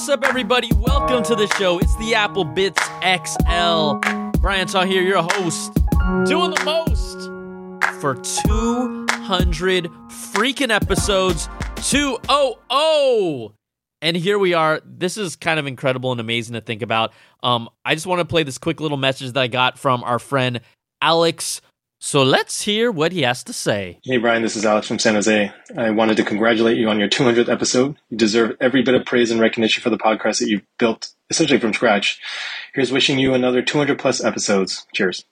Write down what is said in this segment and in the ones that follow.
What's up, everybody? Welcome to the show. It's the Apple Bits XL. Brian Tong here, your host, doing the most for 200 freaking episodes. 200. And here we are. This is kind of incredible and amazing to think about. Um, I just want to play this quick little message that I got from our friend Alex so let's hear what he has to say. Hey, Brian, this is Alex from San Jose. I wanted to congratulate you on your 200th episode. You deserve every bit of praise and recognition for the podcast that you've built essentially from scratch. Here's wishing you another 200 plus episodes. Cheers.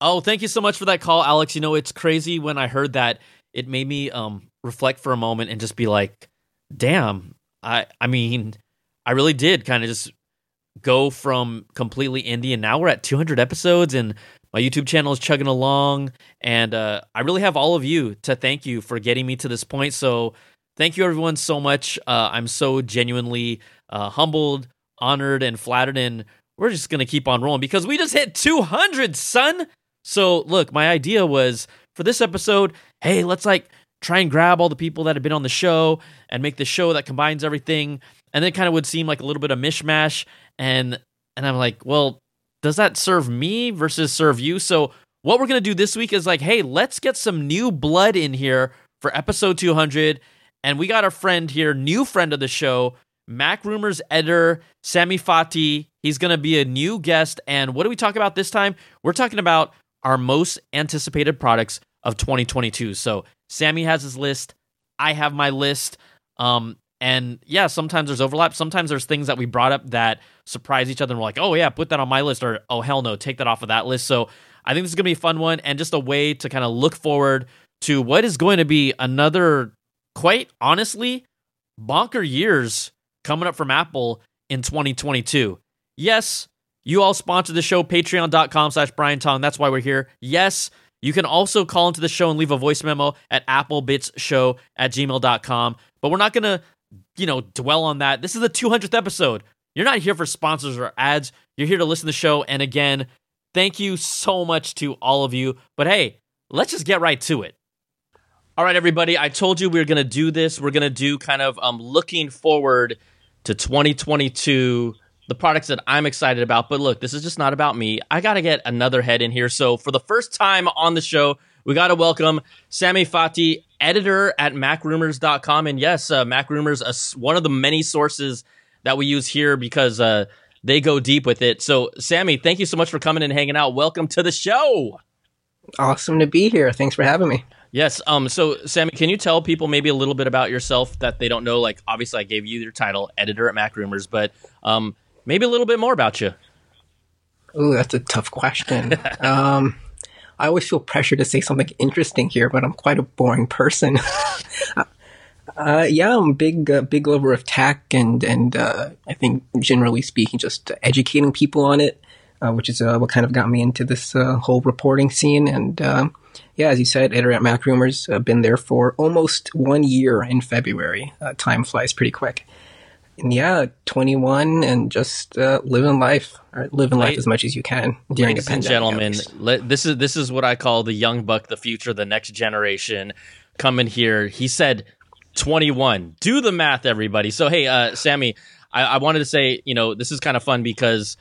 Oh, thank you so much for that call, Alex. You know, it's crazy when I heard that, it made me um, reflect for a moment and just be like, damn, I, I mean, I really did kind of just go from completely indie and now we're at 200 episodes and my YouTube channel is chugging along, and uh, I really have all of you to thank you for getting me to this point. So, thank you everyone so much. Uh, I'm so genuinely uh, humbled, honored, and flattered, and we're just gonna keep on rolling because we just hit 200, son. So, look, my idea was for this episode, hey, let's like try and grab all the people that have been on the show and make the show that combines everything, and then kind of would seem like a little bit of mishmash, and and I'm like, well, does that serve me versus serve you? So what we're to do this week is like, hey, let's get some new blood in here for episode 200. And we got a friend here, new friend of the show, MacRumors editor, Sami Fathi. He's going to be a new guest. And what do we talk about this time? We're talking about our most anticipated products of 2022. So Sammy has his list. I have my list. Um, and yeah, sometimes there's overlap. Sometimes there's things that we brought up that surprise each other and we're like, oh yeah, put that on my list, or oh hell no, take that off of that list. So I think this is gonna be a fun one and just a way to kind of look forward to what is going to be another quite honestly bonker years coming up from Apple in 2022. Yes, you all sponsor the show, patreon.com slash Brian Tong. That's why we're here. Yes, you can also call into the show and leave a voice memo at applebitsshow at gmail.com. But we're not going to you know, dwell on that. This is the 200th episode. You're not here for sponsors or ads. You're here to listen to the show. And again, thank you so much to all of you. But hey, let's just get right to it. All right, everybody. I told you we were going to do this. We're going to do kind of um, looking forward to 2022, the products that I'm excited about. But look, this is just not about me. I got to get another head in here. So for the first time on the show, we got to welcome Sami Fathi, editor at macrumors.com. And yes, uh, MacRumors, uh, one of the many sources that we use here because uh, they go deep with it. So, Sammy, thank you so much for coming and hanging out. Welcome to the show. Awesome to be here. Thanks for having me. Yes. Um. So, Sammy, can you tell people maybe a little bit about yourself that they don't know? Like, obviously, I gave you your title, editor at MacRumors, but um, maybe a little bit more about you. Oh, that's a tough question. um, I always feel pressure to say something interesting here, but I'm quite a boring person. uh, yeah, I'm a big, uh, big lover of tech, and and uh, I think generally speaking, just educating people on it, uh, which is uh, what kind of got me into this uh, whole reporting scene. And yeah, as you said, editor MacRumors, I've been there for almost one year in February. time flies pretty quick yeah, 21 and just uh, living life, or living life as much as you can during Ladies a pandemic. gentlemen, let, this is this is what I call the young buck, the future, the next generation coming here. He said 21. Do the math, everybody. So hey, uh, Sammy, I, I wanted to say, you know, this is kind of fun because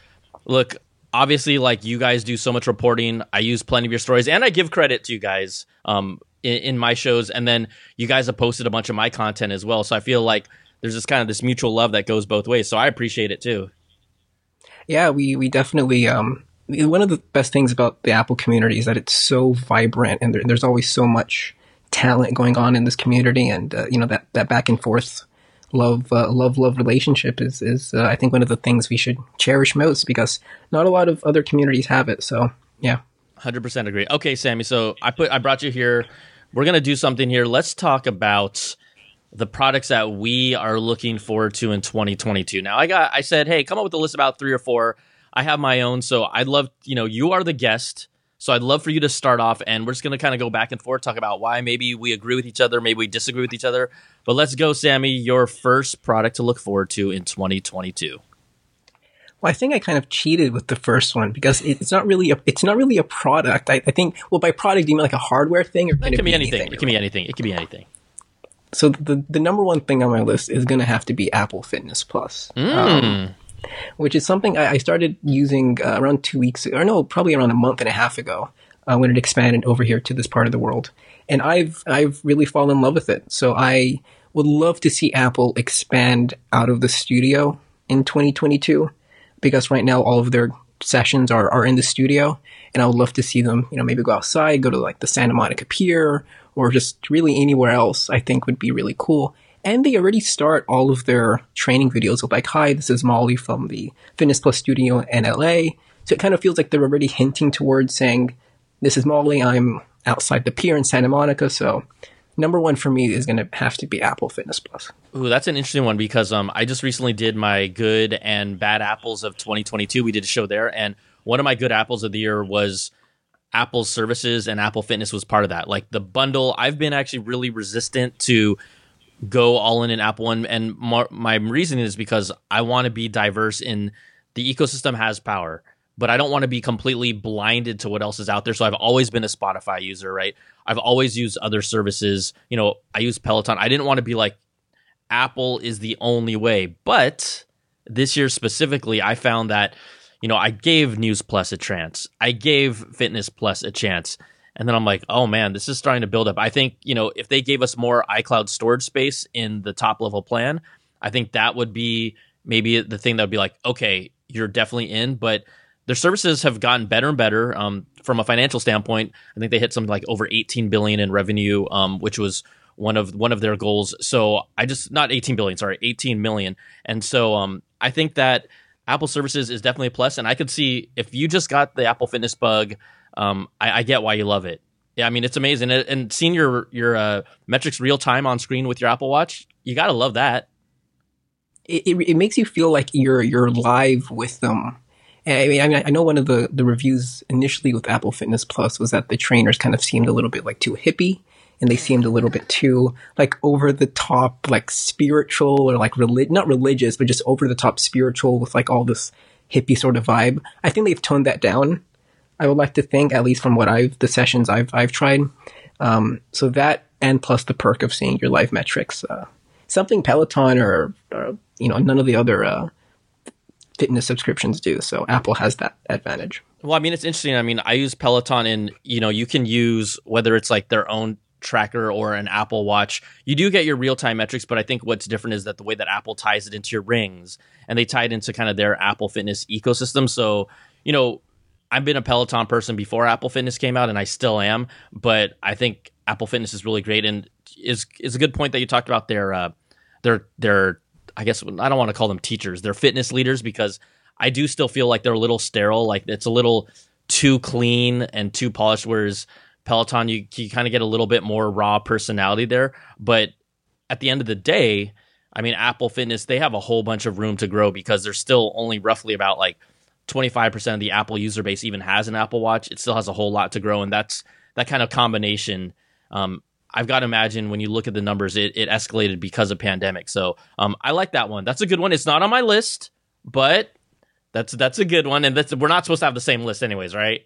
look, obviously, like you guys do so much reporting. I use plenty of your stories, and I give credit to you guys um, in, in my shows, and then you guys have posted a bunch of my content as well. So I feel like there's just kind of this mutual love that goes both ways. So I appreciate it too. Yeah, we we definitely um one of the best things about the Apple community is that it's so vibrant and there, there's always so much talent going on in this community and uh, you know that that back and forth love uh, love love relationship is is uh, I think one of the things we should cherish most because not a lot of other communities have it. So yeah, hundred percent agree. Okay, Sammy. So I put I brought you here. We're gonna do something here. Let's talk about the products that we are looking forward to in 2022. Now, I got I said, "Hey, come up with a list about 3 or 4." I have my own, so I'd love, you know, you are the guest. So I'd love for you to start off and we're just going to kind of go back and forth talk about why maybe we agree with each other, maybe we disagree with each other. But let's go, Sammy, your first product to look forward to in 2022. Well, I think I kind of cheated with the first one because it's not really a it's not really a product. I, I think well by product do you mean like a hardware thing or can it, it can be anything? anything? It can be anything. It can be anything. So the the number one thing on my list is going to have to be Apple Fitness Plus, um, which is something I, I started using uh, around two weeks, or no, probably around a month and a half ago uh, when it expanded over here to this part of the world, and I've I've really fallen in love with it. So I would love to see Apple expand out of the studio in 2022 because right now all of their sessions are, are in the studio. And I would love to see them, you know, maybe go outside, go to like the Santa Monica Pier or just really anywhere else I think would be really cool. And they already start all of their training videos with like, hi, this is Molly from the Fitness Plus studio in LA. So it kind of feels like they're already hinting towards saying, this is Molly, I'm outside the pier in Santa Monica. So number one for me is going to have to be Apple Fitness Plus. Ooh, that's an interesting one because um, I just recently did my good and bad apples of 2022. We did a show there, and one of my good apples of the year was Apple services and Apple Fitness was part of that. Like the bundle, I've been actually really resistant to go all in in Apple One, and my, my reason is because I want to be diverse in the ecosystem has power, but I don't want to be completely blinded to what else is out there. So I've always been a Spotify user, right? I've always used other services. You know, I use Peloton. I didn't want to be like Apple is the only way, but this year specifically, I found that you know, I gave News Plus a chance. I gave Fitness Plus a chance. And then I'm like, oh man, this is starting to build up. I think, you know, if they gave us more iCloud storage space in the top level plan, I think that would be maybe the thing that would be like, okay, you're definitely in. But their services have gotten better and better. Um, from a financial standpoint, I think they hit something like over 18 billion in revenue, um, which was one of one of their goals. So I just not 18 billion, sorry, 18 million. And so um, I think that Apple services is definitely a plus, and I could see if you just got the Apple Fitness bug, um, I, I, get why you love it. Yeah, I mean it's amazing, and, and seeing your your uh, metrics real time on screen with your Apple Watch, you gotta love that. It, it, it makes you feel like you're you're live with them. I mean, I mean, I know one of the, the reviews initially with Apple Fitness Plus was that the trainers kind of seemed a little bit like too hippie, and they seemed a little bit too like over the top, like spiritual or like relig- not religious, but just over the top spiritual with like all this hippie sort of vibe. I think they've toned that down. I would like to think, at least from what I've the sessions I've I've tried. Um, so that and plus the perk of seeing your live metrics, uh, something Peloton or, or, you know none of the other uh, fitness subscriptions do. So Apple has that advantage. Well, I mean, it's interesting. I mean, I use Peloton, and you know, you can use whether it's like their own tracker or an Apple Watch, you do get your real time metrics. But I think what's different is that the way that Apple ties it into your rings and they tie it into kind of their Apple Fitness ecosystem. So, you know, I've been a Peloton person before Apple Fitness came out, and I still am. But I think Apple Fitness is really great, and is is a good point that you talked about their uh, their their. I guess I don't want to call them teachers. They're fitness leaders because I do still feel like they're a little sterile. Like it's a little too clean and too polished. Whereas Peloton, you, you kind of get a little bit more raw personality there. But at the end of the day, I mean, Apple Fitness, they have a whole bunch of room to grow because there's still only roughly about like 25% of the Apple user base even has an Apple Watch. It still has a whole lot to grow. And that's that kind of combination. Um, I've got to imagine when you look at the numbers, it, it escalated because of pandemic. So um, I like that one. That's a good one. It's not on my list, but that's that's a good one. And that's, we're not supposed to have the same list, anyways, right?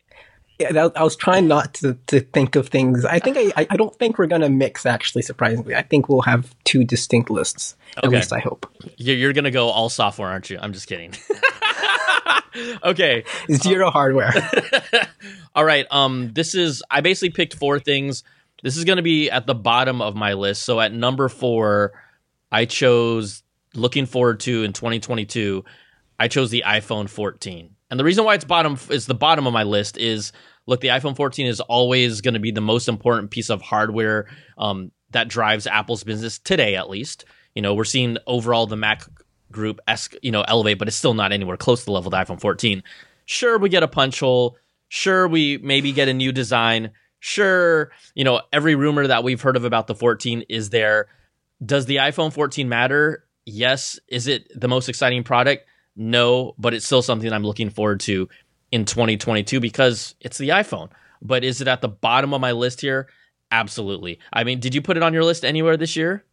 Yeah, I was trying not to, to think of things. I think I, I don't think we're gonna mix. Actually, surprisingly, I think we'll have two distinct lists. Okay. At least I hope. You're gonna go all software, aren't you? I'm just kidding. okay, zero um, hardware. all right. Um, this is I basically picked four things. This is gonna be at the bottom of my list. So at number four, I chose looking forward to in 2022. I chose the iPhone 14. And the reason why it's bottom is the bottom of my list is look, the iPhone 14 is always going to be the most important piece of hardware um, that drives Apple's business today, at least. You know, we're seeing overall the Mac group esc- you know elevate, but it's still not anywhere close to the level of the iPhone 14. Sure, we get a punch hole. Sure, we maybe get a new design. Sure, you know every rumor that we've heard of about the 14 is there. Does the iPhone 14 matter? Yes. Is it the most exciting product? No, but it's still something I'm looking forward to in 2022 because it's the iPhone. But is it at the bottom of my list here? Absolutely. I mean, did you put it on your list anywhere this year?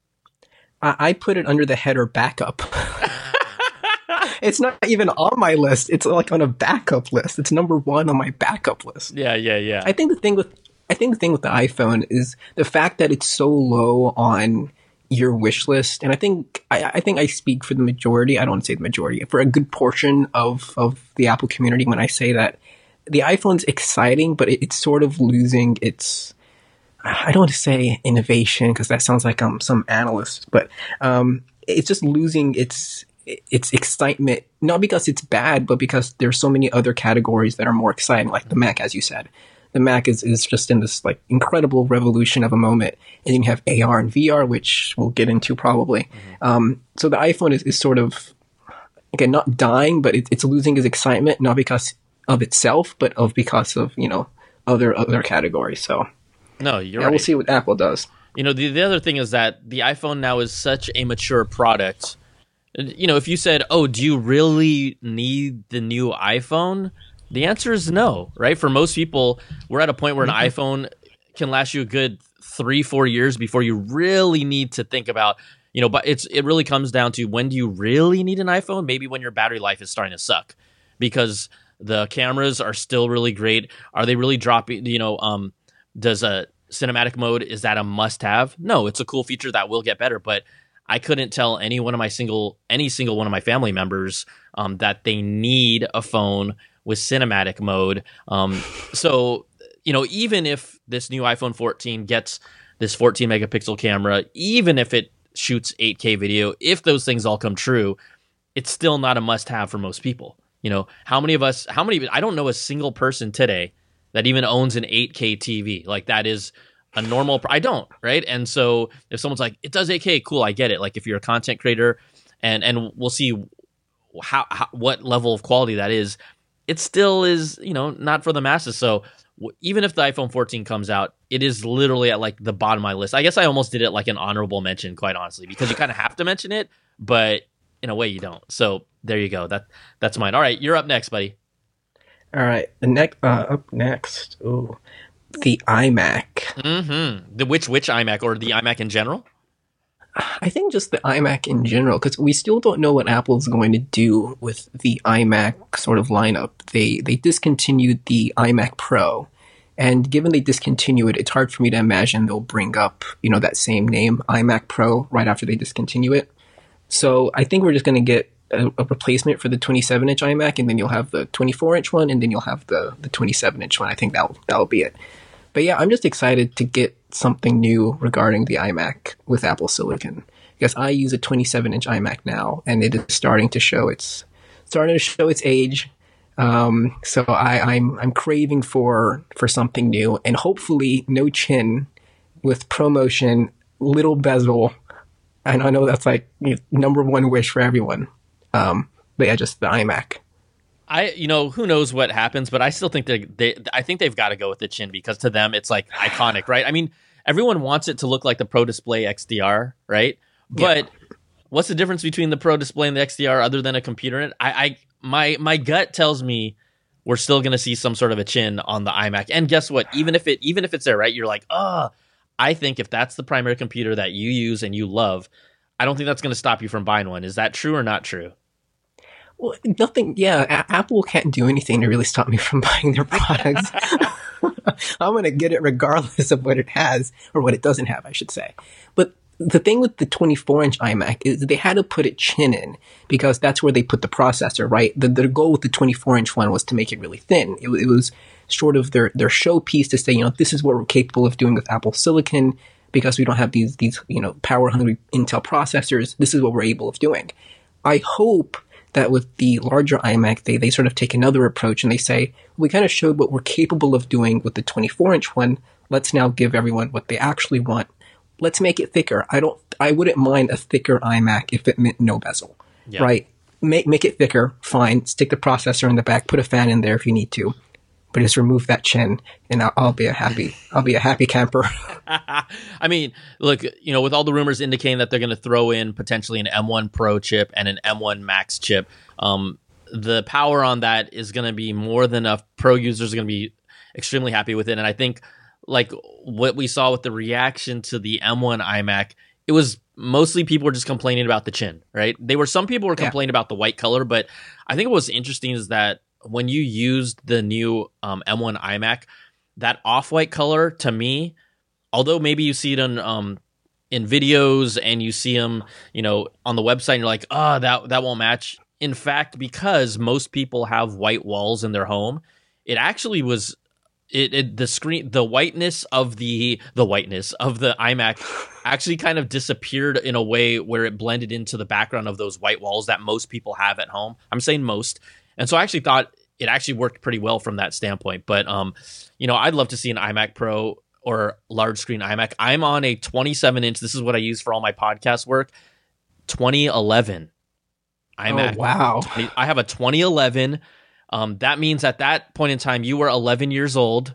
I put it under the header backup. it's not even on my list. It's like on a backup list. It's number one on my backup list. Yeah, yeah, yeah. I think the thing with I think the thing with the iPhone is the fact that it's so low on your wish list, and I think I, I think I speak for the majority. I don't want to say the majority, for a good portion of of the Apple community when I say that the iPhone's exciting, but it, it's sort of losing its. I don't want to say innovation because that sounds like I'm some analyst, but um, it's just losing its its excitement. Not because it's bad, but because there's so many other categories that are more exciting, like the Mac, as you said the Mac is, is just in this like incredible revolution of a moment. And you have AR and VR, which we'll get into probably. Mm-hmm. Um, so the iPhone is, is sort of, again, not dying, but it, it's losing its excitement, not because of itself, but of because of, you know, other, other categories. So no, you're yeah, right. We'll see what Apple does. You know, the, the other thing is that the iPhone now is such a mature product. You know, if you said, "Oh, do you really need the new iPhone?" The answer is no, right? For most people, we're at a point where an mm-hmm. iPhone can last you a good three, four years before you really need to think about, you know, but it's it really comes down to when do you really need an iPhone? Maybe when your battery life is starting to suck. Because the cameras are still really great. Are they really dropping, you know, um, does a cinematic mode is that a must have? No, it's a cool feature that will get better, but I couldn't tell any one of my single any single one of my family members um, that they need a phone with cinematic mode. Um, so, you know, even if this new iPhone 14 gets this 14 megapixel camera, even if it shoots 8K video, if those things all come true, it's still not a must have for most people. You know, how many of us, how many, I don't know a single person today that even owns an 8K TV. Like that is a normal, I don't, right? And so if someone's like, it does 8K, cool, I get it. Like if you're a content creator, and and we'll see how, how what level of quality that is it still is, you know, not for the masses. So even if the iPhone 14 comes out, it is literally at like the bottom of my list. I guess I almost did it like an honorable mention, quite honestly, because you kind of have to mention it, but in a way you don't. So there you go. That that's mine. All right, you're up next, buddy. All right, the next uh, up next. Ooh, the iMac. Mm-hmm. The which which iMac or the iMac in general? I think just the iMac in general, because we still don't know what Apple's going to do with the iMac sort of lineup. They they discontinued the iMac Pro, and given they discontinue it, it's hard for me to imagine they'll bring up you know that same name iMac Pro right after they discontinue it. So I think we're just going to get a, a, replacement for the 27 inch iMac, and then you'll have the 24 inch one, and then you'll have the the 27 inch one. I think that that'll be it. But yeah, I'm just excited to get something new regarding the iMac with Apple Silicon because I use a 27 inch iMac now, and it is starting to show its starting to show its age. Um, so I, I'm I'm craving for for something new, and hopefully no chin with ProMotion, little bezel. And I know that's like number one wish for everyone. Um, but yeah, just the iMac. I, you know, who knows what happens, but I still think they, they I think they've got to go with the chin because to them it's like iconic, right? I mean, everyone wants it to look like the Pro Display XDR, right? But yeah. what's the difference between the Pro Display and the XDR other than a computer in it? I, I my my gut tells me we're still going to see some sort of a chin on the iMac. And guess what? Even if it even if it's there, right? You're like, oh, I think if that's the primary computer that you use and you love, I don't think that's going to stop you from buying one. Is that true or not true? Well, nothing. Yeah, a- Apple can't do anything to really stop me from buying their products. I'm going to get it regardless of what it has or what it doesn't have, I should say. But the thing with the 24 inch iMac is they had to put it chin in because that's where they put the processor, right? The, the goal with the 24 inch one was to make it really thin. It, it was sort of their, their showpiece to say, you know, this is what we're capable of doing with Apple Silicon because we don't have these, these, you know, power hungry Intel processors. This is what we're able of doing. I hope that with the larger iMac, they, they sort of take another approach and they say, we kind of showed what we're capable of doing with the 24 inch one. Let's now give everyone what they actually want. Let's make it thicker. I don't, I wouldn't mind a thicker iMac if it meant no bezel, yeah. right? Make, make it thicker. Fine. Stick the processor in the back, put a fan in there if you need to but just remove that chin and I'll, I'll, be a happy I'll be a happy camper. I mean, look, you know, with all the rumors indicating that they're going to throw in potentially an M1 Pro chip and an M1 Max chip, um, the power on that is going to be more than enough. Pro users are going to be extremely happy with it, and I think like what we saw with the reaction to the M1 iMac, it was mostly people were just complaining about the chin, right? They were some people were complaining yeah. about the white color, but I think what was interesting is that when you used the new um, M1 iMac, that off white color to me, although maybe you see it on um, in videos and you see them, you know, on the website and you're like, "Oh, that that won't match." In fact, because most people have white walls in their home, it actually was it, it, the screen the whiteness of the the whiteness of the iMac actually kind of disappeared in a way where it blended into the background of those white walls that most people have at home. I'm saying most. And so I actually thought it actually worked pretty well from that standpoint. But um, you know, I'd love to see an iMac Pro or large screen iMac. I'm on a 27 inch. This is what I use for all my podcast work. 2011 iMac. Oh, wow. I have a 2011. Um, that means at that point in time, you were 11 years old.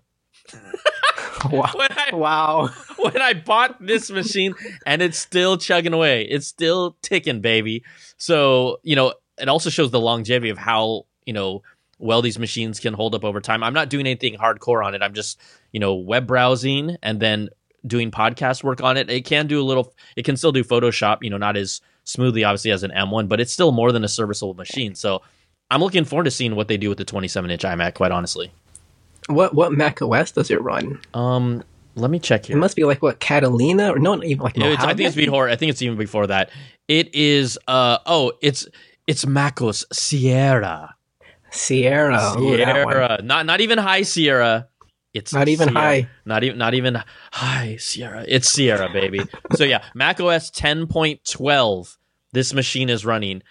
wow. when I, wow. when I bought this machine, and it's still chugging away. It's still ticking, baby. So you know, it also shows the longevity of how you know well these machines can hold up over time. I'm not doing anything hardcore on it. I'm just you know web browsing and then doing podcast work on it. It can do a little. It can still do Photoshop. You know, not as smoothly obviously as an M1, but it's still more than a serviceable machine. So I'm looking forward to seeing what they do with the 27 inch iMac. Quite honestly. What what Mac OS does it run? Um, let me check here. It must be like what Catalina or no, not even like it's- I think it's before. I think it's even before that. It is. Uh oh, it's it's MacOS Sierra. Sierra. Ooh. Sierra, not not even High Sierra. It's Not even Sierra. high. Not even not even High Sierra. It's Sierra, baby. so yeah, macOS 10.12. This machine is running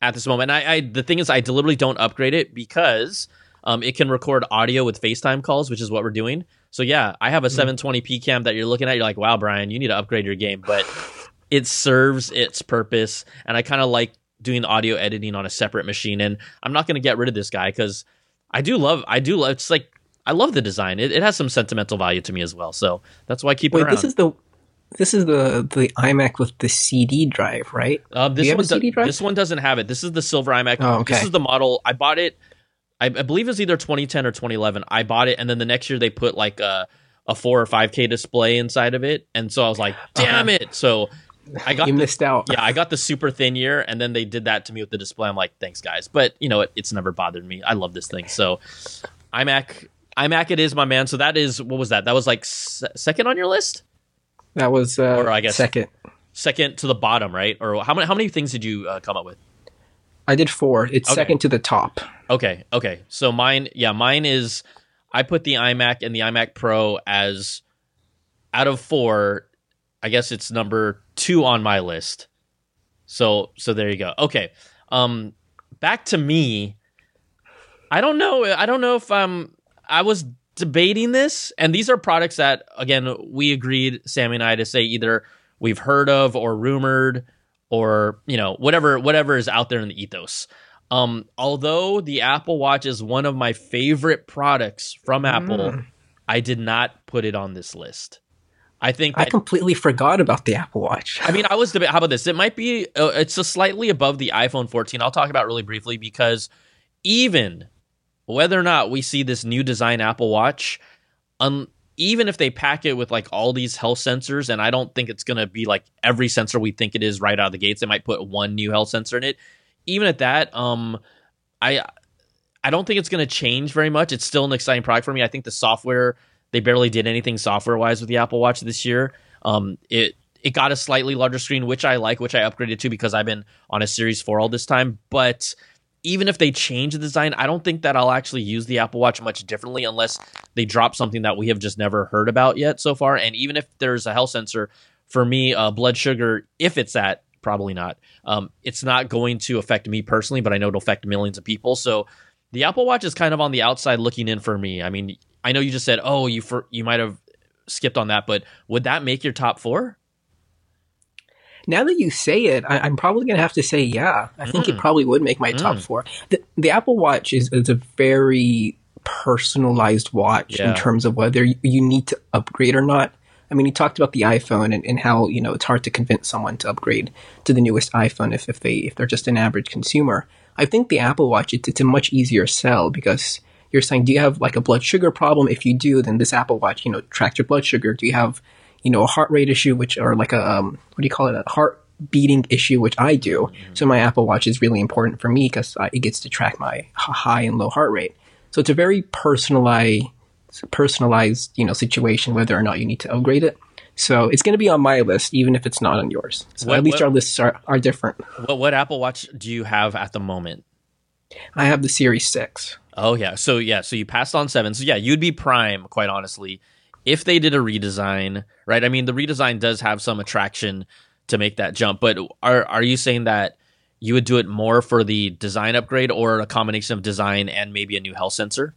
at this moment. And I, I the thing is, I deliberately don't upgrade it because um, it can record audio with FaceTime calls, which is what we're doing. So yeah, I have a Mm-hmm. 720p cam that you're looking at. You're like, wow, Brian, you need to upgrade your game, but it serves its purpose, and I kind of like doing audio editing on a separate machine. And I'm not going to get rid of this guy because I do love, I do love. It's like I love the design. It, it has some sentimental value to me as well. So that's why I keep it Wait, around. this is the this is the the iMac with the CD drive, right? Uh, this have one do- drive? this one doesn't have it. This is the silver iMac. Oh, okay. This is the model. I bought it. I, I believe it was either 2010 or 2011. I bought it, and then the next year they put like a a four or five K display inside of it, and so I was like, damn it! So I got You the, missed out. yeah, I got the super thin year, and then they did that to me with the display. I'm like, thanks guys, but you know, it, it's never bothered me. I love this thing. So iMac, iMac, it is my man. So that is what was that? That was like se- second on your list, That was uh, Or I guess- second. second to the bottom, right? Or how many how many things did you uh, come up with? I did four. It's Okay. second to the top. Okay, okay. So mine, yeah, mine is I put the iMac and the iMac Pro as out of four. I guess it's number two on my list. So so there you go. Okay. Um back to me. I don't know. I don't know if um I was debating this, and these are products that again we agreed, Sammy and I, to say either we've heard of or rumored or you know whatever whatever is out there in the ethos. Um, although the Apple Watch is one of my favorite products from Apple, Mm. I did not put it on this list. I think I completely forgot about the Apple Watch. I mean, I was debating. How about this? It might be. Uh, it's a slightly above the iPhone 14. I'll talk about really briefly because even whether or not we see this new design Apple Watch, um, even if they pack it with like all these health sensors, and I don't think it's gonna be like every sensor we think it is right out of the gates. They might put one new health sensor in it. Even at that, um, I I don't think it's going to change very much. It's still an exciting product for me. I think the software they barely did anything software wise with the Apple Watch this year. Um, it it got a slightly larger screen, which I like, which I upgraded to because I've been on a Series Four all this time. But even if they change the design, I don't think that I'll actually use the Apple Watch much differently unless they drop something that we have just never heard about yet so far. And even if there's a health sensor, for me, uh, blood sugar, if it's at probably not. Um, it's not going to affect me personally, but I know it'll affect millions of people. So the Apple Watch is kind of on the outside looking in for me. I mean, I know you just said, "Oh, you for you might have skipped on that," but would that make your top four? Now that you say it, I, I'm probably going to have to say yeah. I think Mm. it probably would make my top Mm. four. The, the Apple Watch is, is a very personalized watch Yeah. in terms of whether you, need to upgrade or not. I mean, you talked about the iPhone and, and how you know it's hard to convince someone to upgrade to the newest iPhone if, if they if they're just an average consumer. I think the Apple Watch it's, it's a much easier sell because you're saying, do you have like a blood sugar problem? If you do, then this Apple Watch you know tracks your blood sugar. Do you have you know a heart rate issue, which or like a um, what do you call it, a heart beating issue, which I do. So my Apple Watch is really important for me because it gets to track my high and low heart rate. So it's a very personalized, personalized, you know, situation whether or not you need to upgrade it. So it's going to be on my list, even if it's not on yours. So What- at least what- our lists are, are different. What what Apple Watch do you have at the moment? I have the Series 6. Oh yeah. So yeah, so you passed on 7. So yeah, you'd be prime quite honestly if they did a redesign, right? I mean, the redesign does have some attraction to make that jump, but are are you saying that you would do it more for the design upgrade or a combination of design and maybe a new health sensor?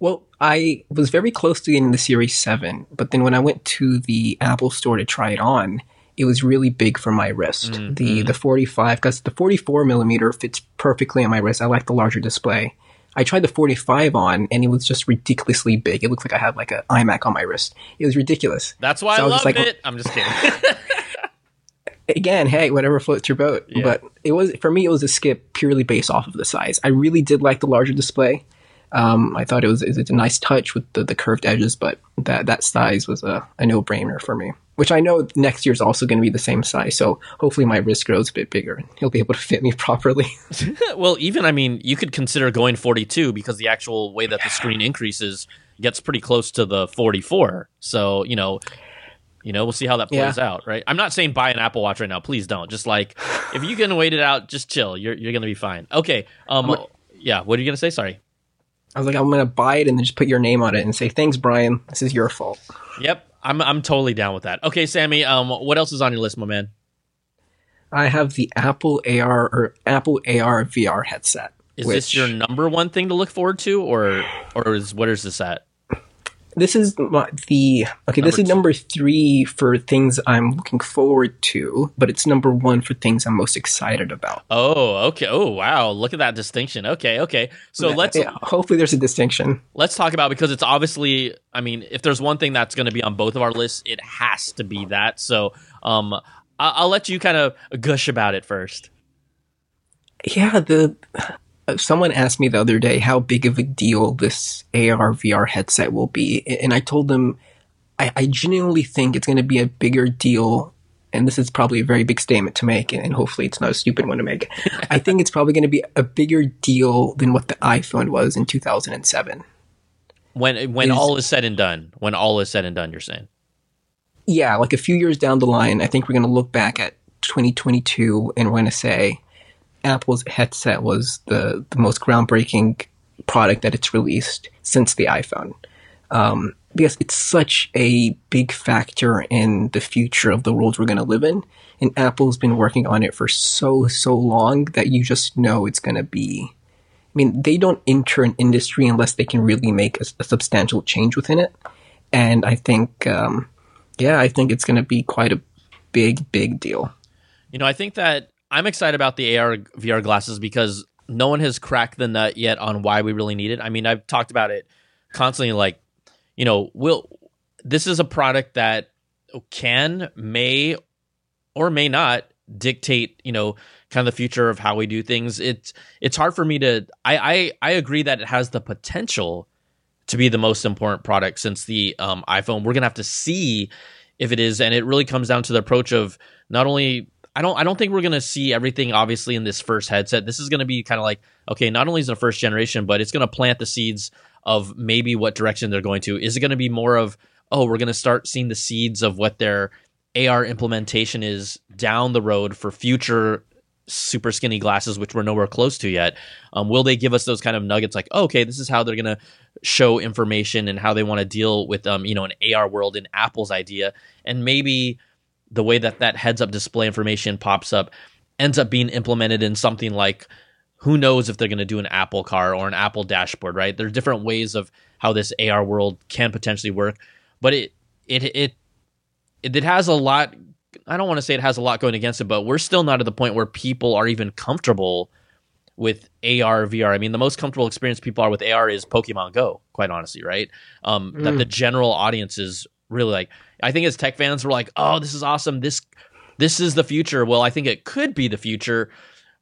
Well, I was very close to getting the Series 7, but then when I went to the Apple store to try it on, it was really big for my wrist. Mm, The the 45, because the 44 millimeter fits perfectly on my wrist. I like the larger display. I tried the 45 on, and it was just ridiculously big. It looked like I had like an iMac on my wrist. It was ridiculous. That's why So I I was loved like- it. I'm just kidding. again, hey, whatever floats your boat. Yeah. But it was for me, it was a skip purely based off of the size. I really did like the larger display. Um, I thought it was, it was a nice touch with the, the curved edges, but that that size was a, a no brainer for me. Which I know next year is also going to be the same size, so hopefully my wrist grows a bit bigger and he'll be able to fit me properly. well, even I mean, you could consider going 42 because the actual way that the screen increases gets pretty close to the 44. So, you know, you know, we'll see how that plays out, right? I'm not saying buy an Apple Watch right now. Please don't. Just like if you can wait it out, just chill. You're you're gonna be fine. Okay. Um. Yeah. What are you gonna say? Sorry. I was like, I'm going to buy it and then just put your name on it and say, thanks, Brian. This is your fault. Yep. I'm I'm totally down with that. Okay, Sammy. Um. What else is on your list, my man? I have the Apple AR or Apple AR VR headset. Is which- this your number one thing to look forward to, or or is what is this at? This is my, the okay. this is two. number three for things I'm looking forward to, but it's number one for things I'm most excited about. Oh, okay. Oh, wow. Look at that distinction. Okay, okay. So let's Yeah, hopefully there's a distinction. let's talk about because it's obviously i mean if there's one thing that's going to be on both of our lists it has to be that so um I- i'll let you kind of gush about it first Yeah, the someone asked me the other day how big of a deal this AR VR headset will be, and I told them I, I genuinely think it's going to be a bigger deal. And this is probably a very big statement to make, and hopefully it's not a stupid one to make. I think it's probably going to be a bigger deal than what the iPhone was in 2007. when when Is- all is said and done when all is said and done you're saying yeah, like a few years down the line, I think we're going to look back at 2022 and we're going to say Apple's headset was the, the most groundbreaking product that it's released since the iPhone. Um, because it's such a big factor in the future of the world we're going to live in. And Apple's been working on it for so, so long that you just know it's going to be. I mean, they don't enter an industry unless they can really make a, a substantial change within it. And I think, um, yeah, I think it's going to be quite a big, big deal. you know i think that i'm excited about the ar vr glasses because no one has cracked the nut yet on why we really need it. I mean i've talked about it constantly like you know will this is a product that can may or may not dictate you know kind of the future of how we do things. It's it's hard for me to i i, I agree that it has the potential to be the most important product since the um, iphone. We're gonna have to see if it is and it really comes down to the approach of not only I don't I don't think we're gonna see everything obviously in this first headset. This is gonna be kind of like okay, not only is it the first generation, but it's gonna plant the seeds of maybe what direction they're going to. Is it gonna be more of oh, we're gonna start seeing the seeds of what their AR implementation is down the road for future super skinny glasses, which we're nowhere close to yet. Um, will they give us those kind of nuggets like, oh, okay, this is how they're gonna show information and how they want to deal with um, you know, an AR world in Apple's idea, and maybe the way that that heads up display information pops up ends up being implemented in something like who knows if they're going to do an Apple car or an Apple dashboard, right? There's different ways of how this AR world can potentially work, but it it it it, it has a lot. I don't want to say it has a lot going against it, but we're still not at the point where people are even comfortable with AR VR. I mean, the most comfortable experience people are with AR is Pokemon Go, quite honestly, right? Um, That Mm. the general audience is really like. I think as tech fans, we're like, oh, this is awesome. This this is the future. Well, I think it could be the future,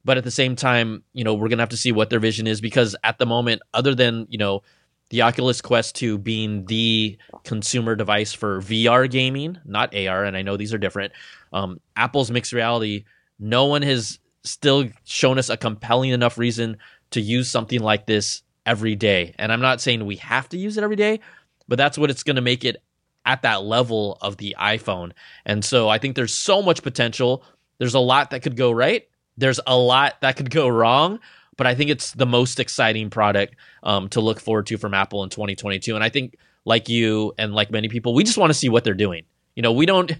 but at the same time, you know, we're gonna have to see what their vision is because at the moment, other than you know, the Oculus Quest 2 being the consumer device for VR gaming, not AR, and I know these are different. Um, Apple's mixed reality, no one has still shown us a compelling enough reason to use something like this every day. And I'm not saying we have to use it every day, but that's what it's going to make it at that level of the iPhone. And so I think there's so much potential. There's a lot that could go right. There's a lot that could go wrong, but I think it's the most exciting product um, to look forward to from Apple in 2022. And I think, like you and like many people, we just want to see what they're doing. You know, we don't,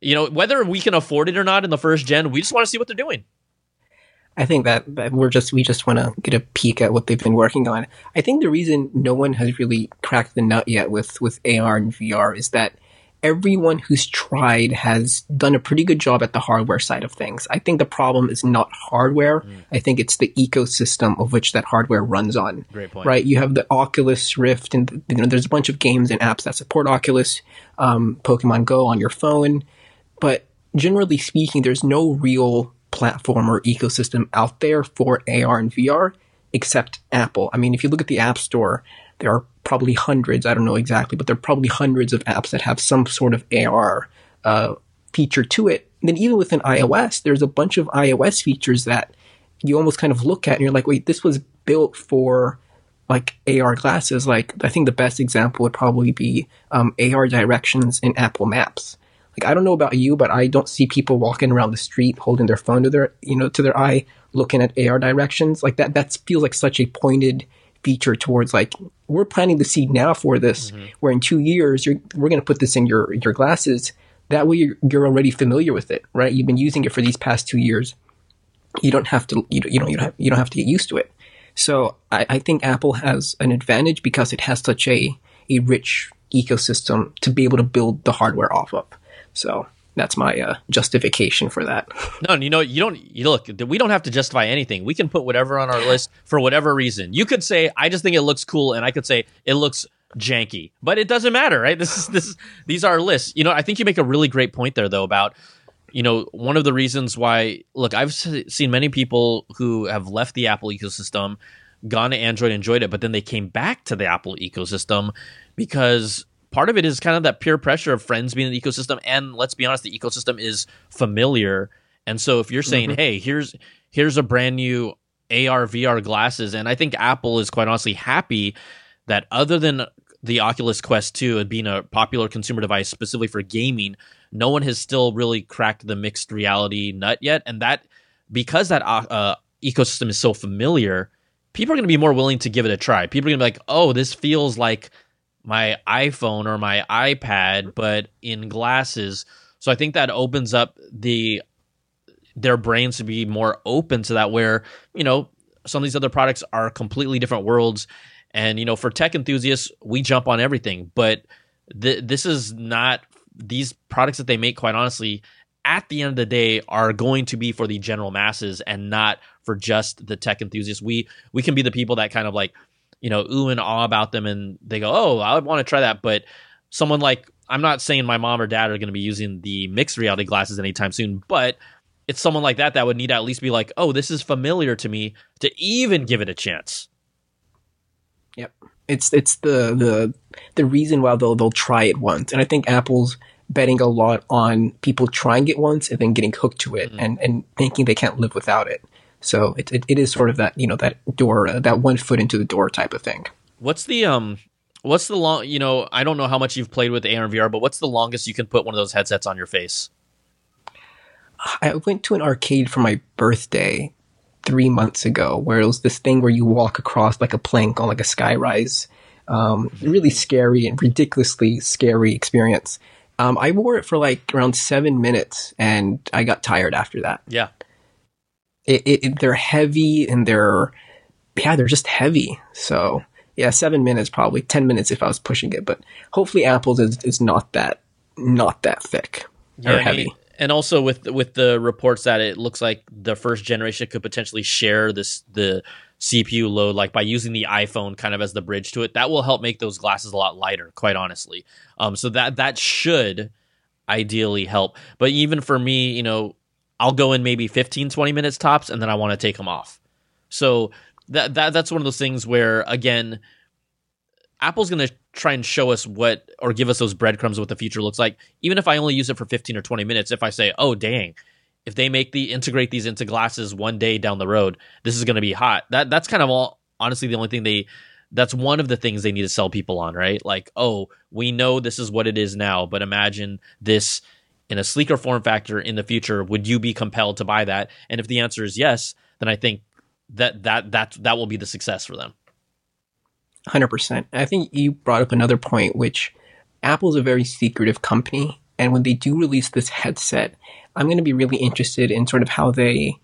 you know, whether we can afford it or not in the first gen, we just want to see what they're doing. I think that, that we're just we just want to get a peek at what they've been working on. I think the reason no one has really cracked the nut yet with with AR and VR is that everyone who's tried has done a pretty good job at the hardware side of things. I think the problem is not hardware. Mm. I think it's the ecosystem of which that hardware runs on. Great point. Right? You have the Oculus Rift, and you know there's a bunch of games and apps that support Oculus, um, Pokemon Go on your phone, but generally speaking, there's no real platform or ecosystem out there for AR and VR except Apple. I mean, if you look at the App Store, there are probably hundreds, I don't know exactly, but there are probably hundreds of apps that have some sort of AR uh, feature to it. And then even within iOS, there's a bunch of iOS features that you almost kind of look at and you're like, wait, this was built for like AR glasses. Like, I think the best example would probably be um, AR directions in Apple Maps. Like I don't know about you, but I don't see people walking around the street holding their phone to their you know to their eye, looking at AR directions. Like that that feels like such a pointed feature towards like we're planting the seed now for this. Mm-hmm. Where in two years you're we're going to put this in your your glasses. That way you're, you're already familiar with it, right? You've been using it for these past two years. You don't have to you, you know you don't have, you don't have to get used to it. So I, I think Apple has an advantage because it has such a a rich ecosystem to be able to build the hardware off of. So that's my uh, justification for that. No, you know, you don't. You look, we don't have to justify anything. We can put whatever on our list for whatever reason. You could say, "I just think it looks cool," and I could say, "It looks janky," but it doesn't matter, right? This is this. Is, these are lists. You know, I think you make a really great point there, though, about you know one of the reasons why. Look, I've seen many people who have left the Apple ecosystem, gone to Android, enjoyed it, but then they came back to the Apple ecosystem because part of it is kind of that peer pressure of friends being in the ecosystem. And let's be honest the ecosystem is familiar. And so if you're saying mm-hmm. hey here's here's a brand new AR VR glasses. And I think Apple is quite honestly happy that other than the Oculus Quest 2 being a popular consumer device specifically for gaming no one has still really cracked the mixed reality nut yet. And that because that uh, uh ecosystem is so familiar people are going to be more willing to give it a try. People are going to be like oh this feels like my iPhone or my iPad, but in glasses. So I think that opens up the their brains to be more open to that where, you know, some of these other products are completely different worlds. And, you know, for tech enthusiasts, we jump on everything. But th- this is not these products that they make, quite honestly, at the end of the day, are going to be for the general masses and not for just the tech enthusiasts. We we can be the people that kind of like you know, ooh and ah about them and they go, oh, I would want to try that. But someone like, I'm not saying my mom or dad are going to be using the mixed reality glasses anytime soon, but it's someone like that that would need to at least be like, oh, this is familiar to me to even give it a chance. Yep. It's it's the the the reason why they'll they'll try it once. And I think Apple's betting a lot on people trying it once and then getting hooked to it mm-hmm. and, and thinking they can't live without it. So it, it, it is sort of that, you know, that door, uh, that one foot into the door type of thing. What's the, um, what's the long, you know, I don't know how much you've played with AR and VR, but what's the longest you can put one of those headsets on your face? I went to an arcade for my birthday three months ago where it was this thing where you walk across like a plank on like a skyrise. Um, really scary and ridiculously scary experience. Um, I wore it for like around seven minutes and I got tired after that. Yeah it, it, they're heavy and they're yeah they're just heavy. So yeah, seven minutes probably ten minutes if I was pushing it, but hopefully Apple's is, is not that not that thick yeah, or heavy. And also with with the reports that it looks like the first generation could potentially share this the CPU load, like by using the iPhone kind of as the bridge to it, that will help make those glasses a lot lighter, quite honestly. Um, so that that should ideally help. But even for me, you know, I'll go in maybe 15, 20 minutes tops, and then I want to take them off. So that, that that's one of those things where again, Apple's going to try and show us what or give us those breadcrumbs of what the future looks like. Even if I only use it for 15 or 20 minutes, if I say, "Oh, dang, if they make the integrate these into glasses one day down the road, this is going to be hot." That that's kind of all honestly the only thing they that's one of the things they need to sell people on, right? Like, oh, we know this is what it is now, but imagine this in a sleeker form factor in the future. Would you be compelled to buy that? And if the answer is yes, then I think that that that that will be the success for them. Hundred percent. I think you brought up another point, which Apple's a very secretive company, and when they do release this headset, I'm going to be really interested in sort of how they.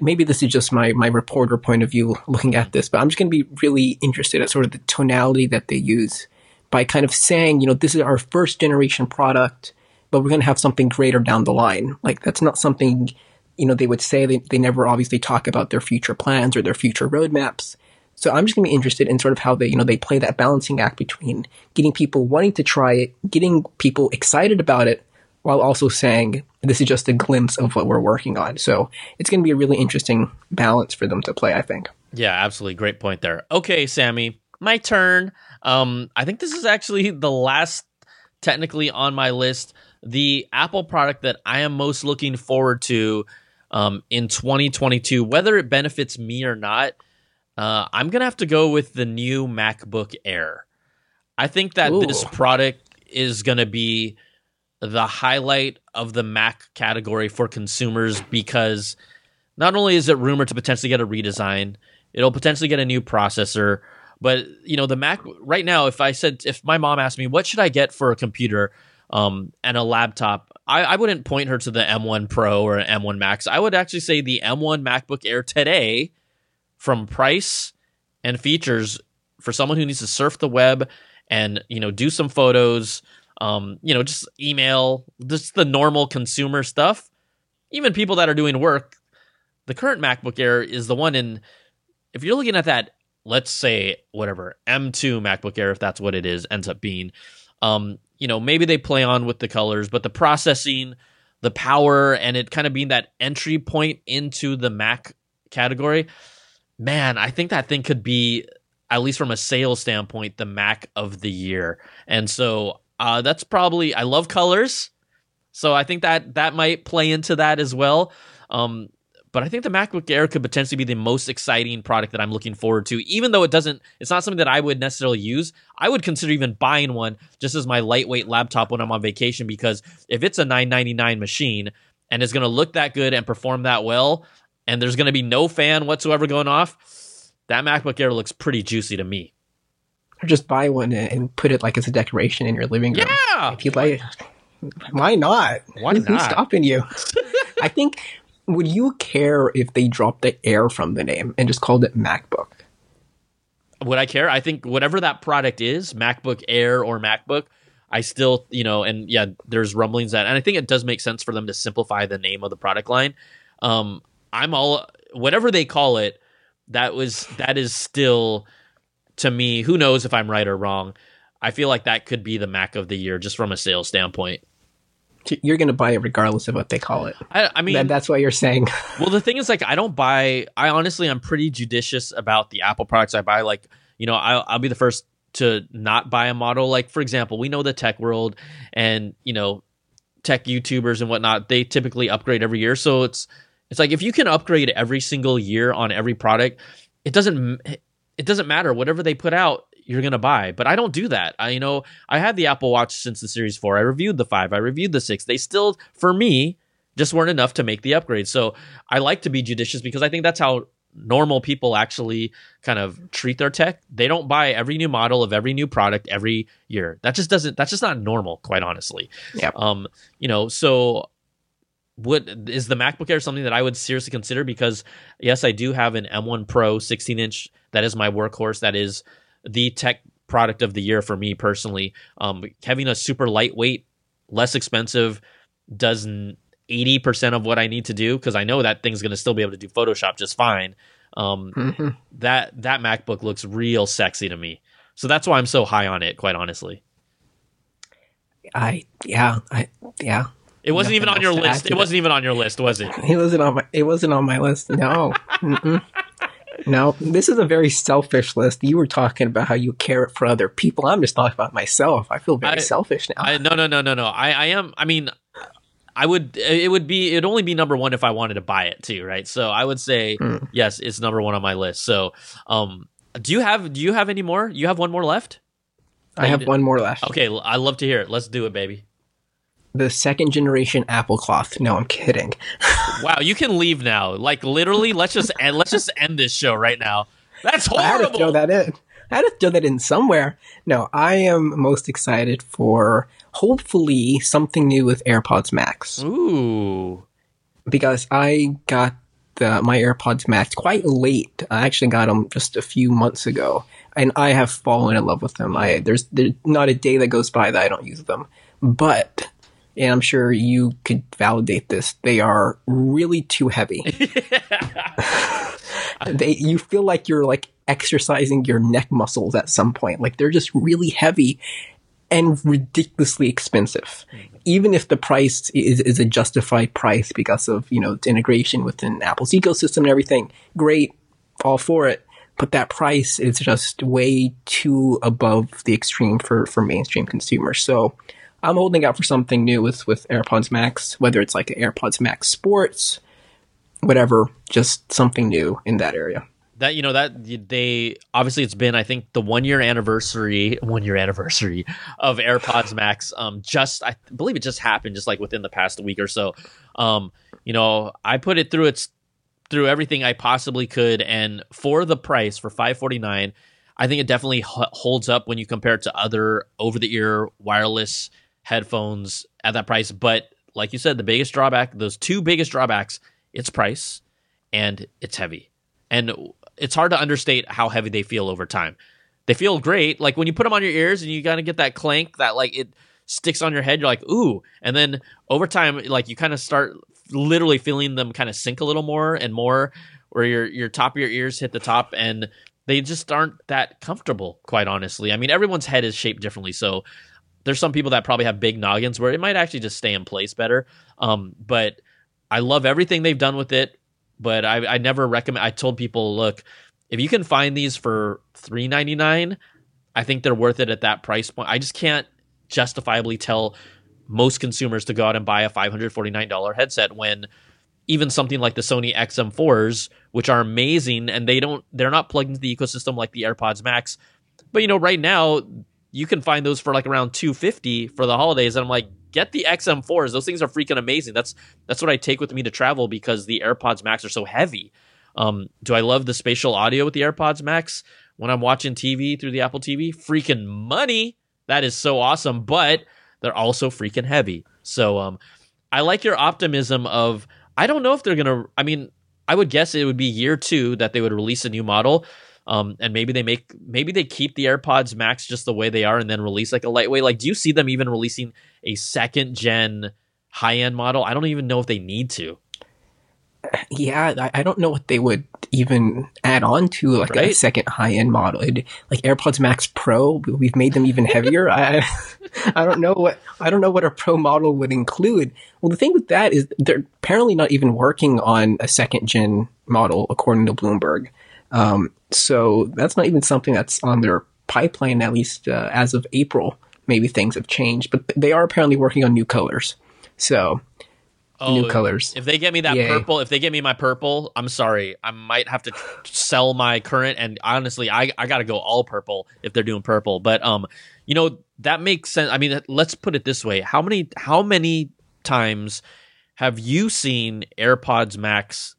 Maybe this is just my my reporter point of view looking at this, but I'm just going to be really interested at sort of the tonality that they use by kind of saying, you know, this is our first generation product, but we're going to have something greater down the line. Like that's not something, you know, they would say. They they never obviously talk about their future plans or their future roadmaps. So I'm just going to be interested in sort of how they, you know, they play that balancing act between getting people wanting to try it, getting people excited about it, while also saying this is just a glimpse of what we're working on. So it's going to be a really interesting balance for them to play, I think. Yeah, absolutely. Great point there. Okay, Sami, my turn. Um, I think this is actually the last technically on my list. The Apple product that I am most looking forward to um, in 2022, whether it benefits me or not uh, I'm gonna have to go with the new MacBook Air. I think that Ooh. this product is gonna be the highlight of the Mac category for consumers because not only is it rumored to potentially get a redesign, it'll potentially get a new processor. But you know, the Mac right now, if I said if my mom asked me what should I get for a computer um, and a laptop, I, I wouldn't point her to the M1 Pro or M1 Max. I would actually say the M1 MacBook Air today from price and features for someone who needs to surf the web and you know do some photos um, you know just email just the normal consumer stuff even people that are doing work the current macbook air is the one in if you're looking at that let's say whatever m2 macbook air if that's what it is ends up being um, you know maybe they play on with the colors but the processing the power and it kind of being that entry point into the mac category man, I think that thing could be, at least from a sales standpoint, the Mac of the year. And so uh, that's probably, I love colors. So I think that that might play into that as well. Um, but I think the MacBook Air could potentially be the most exciting product that I'm looking forward to, even though it doesn't, it's not something that I would necessarily use. I would consider even buying one just as my lightweight laptop when I'm on vacation because if it's a 999 machine and it's going to look that good and perform that well, and there's going to be no fan whatsoever going off, that MacBook Air looks pretty juicy to me. Or just buy one and put it like as a decoration in your living room. Yeah, if you like, why not? Why not? Who's stopping you? I think. Would you care if they dropped the Air from the name and just called it MacBook? Would I care? I think whatever that product is, MacBook Air or MacBook, I still, you know, and yeah, there's rumblings that, and I think it does make sense for them to simplify the name of the product line. Um, I'm all whatever they call it. That was that is still to me. Who knows if I'm right or wrong? I feel like that could be the Mac of the year just from a sales standpoint. You're going to buy it regardless of what they call it. I, I mean, that, that's what you're saying. well, the thing is, like, I don't buy. I honestly, I'm pretty judicious about the Apple products I buy. Like, you know, I'll, I'll be the first to not buy a model. Like, for example, we know the tech world and you know, tech YouTubers and whatnot. They typically upgrade every year, so it's it's like if you can upgrade every single year on every product, it doesn't it doesn't matter whatever they put out you're gonna buy. But I don't do that. I you know I had the Apple Watch since the Series Four. I reviewed the five. I reviewed the six. They still for me just weren't enough to make the upgrade. So I like to be judicious because I think that's how normal people actually kind of treat their tech. They don't buy every new model of every new product every year. That just doesn't that's just not normal, quite honestly. Yeah. Um, you know, so would is the MacBook Air something that I would seriously consider because yes, I do have an M1 Pro 16 inch. That is my workhorse. That is the tech product of the year for me personally. Um, having a super lightweight, less expensive, does 80% of what I need to do because I know that thing's going to still be able to do Photoshop just fine. Um, mm-hmm. That that MacBook looks real sexy to me, so that's why I'm so high on it. Quite honestly. I yeah I yeah it wasn't even on your list. It wasn't even on your list, was it? It wasn't on my. It wasn't on my list. No. No, this is a very selfish list. You were talking about how you care for other people. I'm just talking about myself. I feel very I, selfish now. I, no, no, no, no, no. I, I am. I mean, I would. It would be. It'd only be number one if I wanted to buy it too, right? So I would say mm. yes, it's number one on my list. So, um, Do you have Do you have any more? You have one more left? I have one more left. Okay, I love to hear it. Let's do it, baby. The second generation Apple cloth. No, I'm kidding. Wow, you can leave now. Like literally, let's just end, let's just end this show right now. That's horrible. I had to throw that in. I had to throw that in somewhere. No, I am most excited for hopefully something new with AirPods Max Ooh. because I got the, my AirPods Max quite late. I actually got them just a few months ago, and I have fallen in love with them. I there's there's not a day that goes by that I don't use them. But and I'm sure you could validate this. They are really too heavy. they you feel like you're like exercising your neck muscles at some point. Like they're just really heavy and ridiculously expensive. Even if the price is, is a justified price because of, you know, integration within Apple's ecosystem and everything, great, all for it. But that price is just way too above the extreme for, for mainstream consumers. So I'm holding out for something new with, with AirPods Max, whether it's like AirPods Max Sports, whatever, just something new in that area. That you know that they obviously it's been I think the one year anniversary one year anniversary of AirPods Max. Um, just I believe it just happened just like within the past week or so. Um, you know I put it through its through everything I possibly could, and for the price for five forty nine, I think it definitely h- holds up when you compare it to other over the ear wireless headphones at that price. But like you said, the biggest drawback, those two biggest drawbacks, it's price and it's heavy. And it's hard to understate how heavy they feel over time. They feel great. Like when you put them on your ears and you got to get that clank that like it sticks on your head, you're like, ooh. And then over time, like you kind of start literally feeling them kind of sink a little more and more, where your your top of your ears hit the top and they just aren't that comfortable, quite honestly. I mean, everyone's head is shaped differently. So there's some people that probably have big noggins where it might actually just stay in place better. Um, but I love everything they've done with it but I, I never recommend. I told people, look, if you can find these for three ninety nine, I think they're worth it at that price point. I just can't justifiably tell most consumers to go out and buy a five hundred forty nine dollar headset when even something like the Sony XM4s, which are amazing, and they don't they're not plugged into the ecosystem like the AirPods Max. But you know, right now you can find those for like around two fifty for the holidays, and I'm like, get the XM4s. Those things are freaking amazing. That's that's what I take with me to travel because the AirPods Max are so heavy. Um, do I love the spatial audio with the AirPods Max when I'm watching TV through the Apple TV? Freaking money. That is so awesome, but they're also freaking heavy. So um, I like your optimism of I don't know if they're gonna. I mean, I would guess it would be year two that they would release a new model. Um, and maybe they make maybe they keep the AirPods Max just the way they are and then release like a lightweight. Like, do you see them even releasing a second gen high end model? I don't even know if they need to. Yeah, I, don't know what they would even add on to like a second high end model. It, like AirPods Max Pro, we've made them even heavier. I I don't know what I don't know what a Pro model would include. Well, the thing with that is they're apparently not even working on a second gen model, according to Bloomberg. Um, so that's not even something that's on their pipeline, at least uh, as of April. Maybe things have changed, but they are apparently working on new colors. So new colors. Oh, If they get me that Yay. purple, if they get me my purple, I'm sorry. I might have to sell my current and honestly, I I got to go all purple if they're doing purple. But um, you know, that makes sense. I mean, let's put it this way. How many how many times have you seen AirPods Max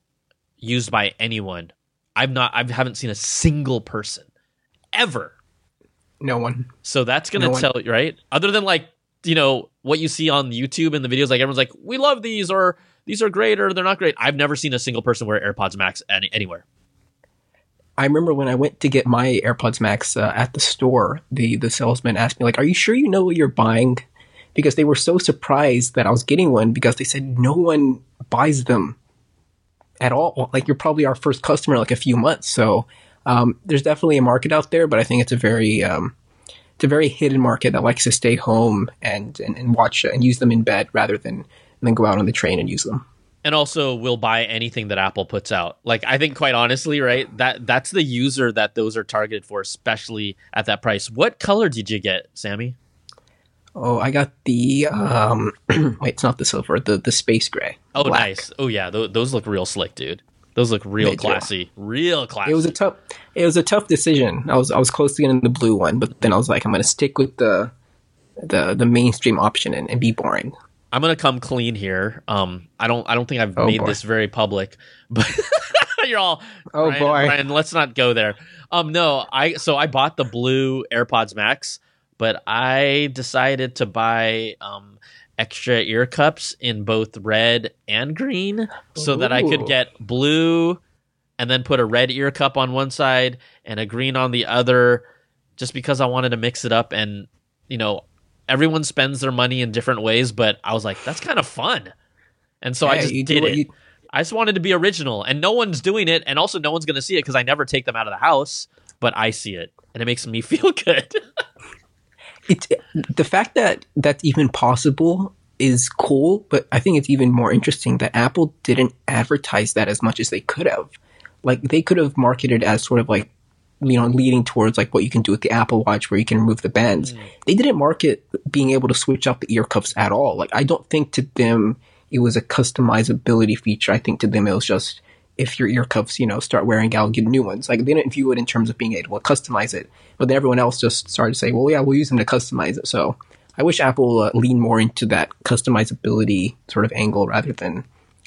used by anyone? I've not I haven't seen a single person ever. no one. So that's gonna No tell you, right? Other than like, you know, what you see on YouTube and the videos, like everyone's like, we love these or these are great or they're not great. I've never seen a single person wear AirPods Max any- anywhere. I remember when I went to get my AirPods Max uh, at the store, the the salesman asked me like, "Are you sure you know what you're buying?" Because they were so surprised that I was getting one because they said no one buys them at all. Like you're probably our first customer like a few months. So um, there's definitely a market out there, but I think it's a very um, it's a very hidden market that likes to stay home and, and, and watch and use them in bed rather than than go out on the train and use them. And also will buy anything that Apple puts out. Like I think quite honestly, right? That that's the user that those are targeted for, especially at that price. What color did you get, Sami? Oh, I got the um, wait, it's not the silver, the the space gray. Oh, Black. nice. Oh yeah, th- those look real slick, dude. Those look real They do. classy. Real classy. It was a tough. It was a tough decision. I was I was close to getting the blue one, but then I was like, I'm gonna stick with the the the mainstream option and, and be boring. I'm gonna come clean here. Um, I don't. I don't think I've Oh, made boy. this very public, but you're all. Oh, Brian, boy. Brian, let's not go there. Um, no, I. So I bought the blue AirPods Max, but I decided to buy um extra ear cups in both red and green, so that I could get blue, and then put a red ear cup on one side and a green on the other, just because I wanted to mix it up and you know everyone spends their money in different ways, but I was like, that's kind of fun. And so I just did it. you- I just wanted to be original, and no one's doing it, and also no one's going to see it because I never take them out of the house, but I see it, and it makes me feel good. It's the fact that that's even possible is cool, but I think it's even more interesting that Apple didn't advertise that as much as they could have. Like they could have marketed as sort of like you know leading towards like what you can do with the Apple Watch where you can remove the bands. Mm. They didn't market being able to switch out the ear cuffs at all. Like I don't think to them it was a customizability feature. I think to them it was just if your ear cuffs, you know, start wearing out, get new ones. Like they didn't view it in terms of being able to customize it, but then everyone else just started to say, "Well, yeah, we'll use them to customize it." So I wish Apple uh, leaned more into that customizability sort of angle rather than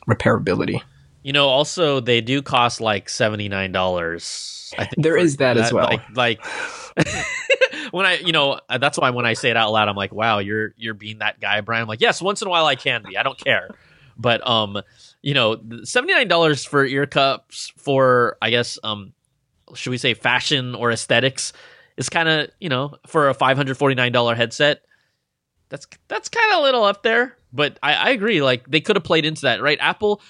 repairability. you know, also they do cost like seventy nine dollars. There is think There for is that as well. Like, like when I, you know, that's why when I say it out loud, I'm like, wow, you're you're being that guy, Brian. I'm like, yes, once in a while I can be. I don't care, but um, you know, seventy nine dollars for ear cups for I guess um, should we say fashion or aesthetics is kind of you know for a five hundred forty nine dollar headset. That's that's kind of a little up there, but I, I agree. Like they could have played into that, right? Apple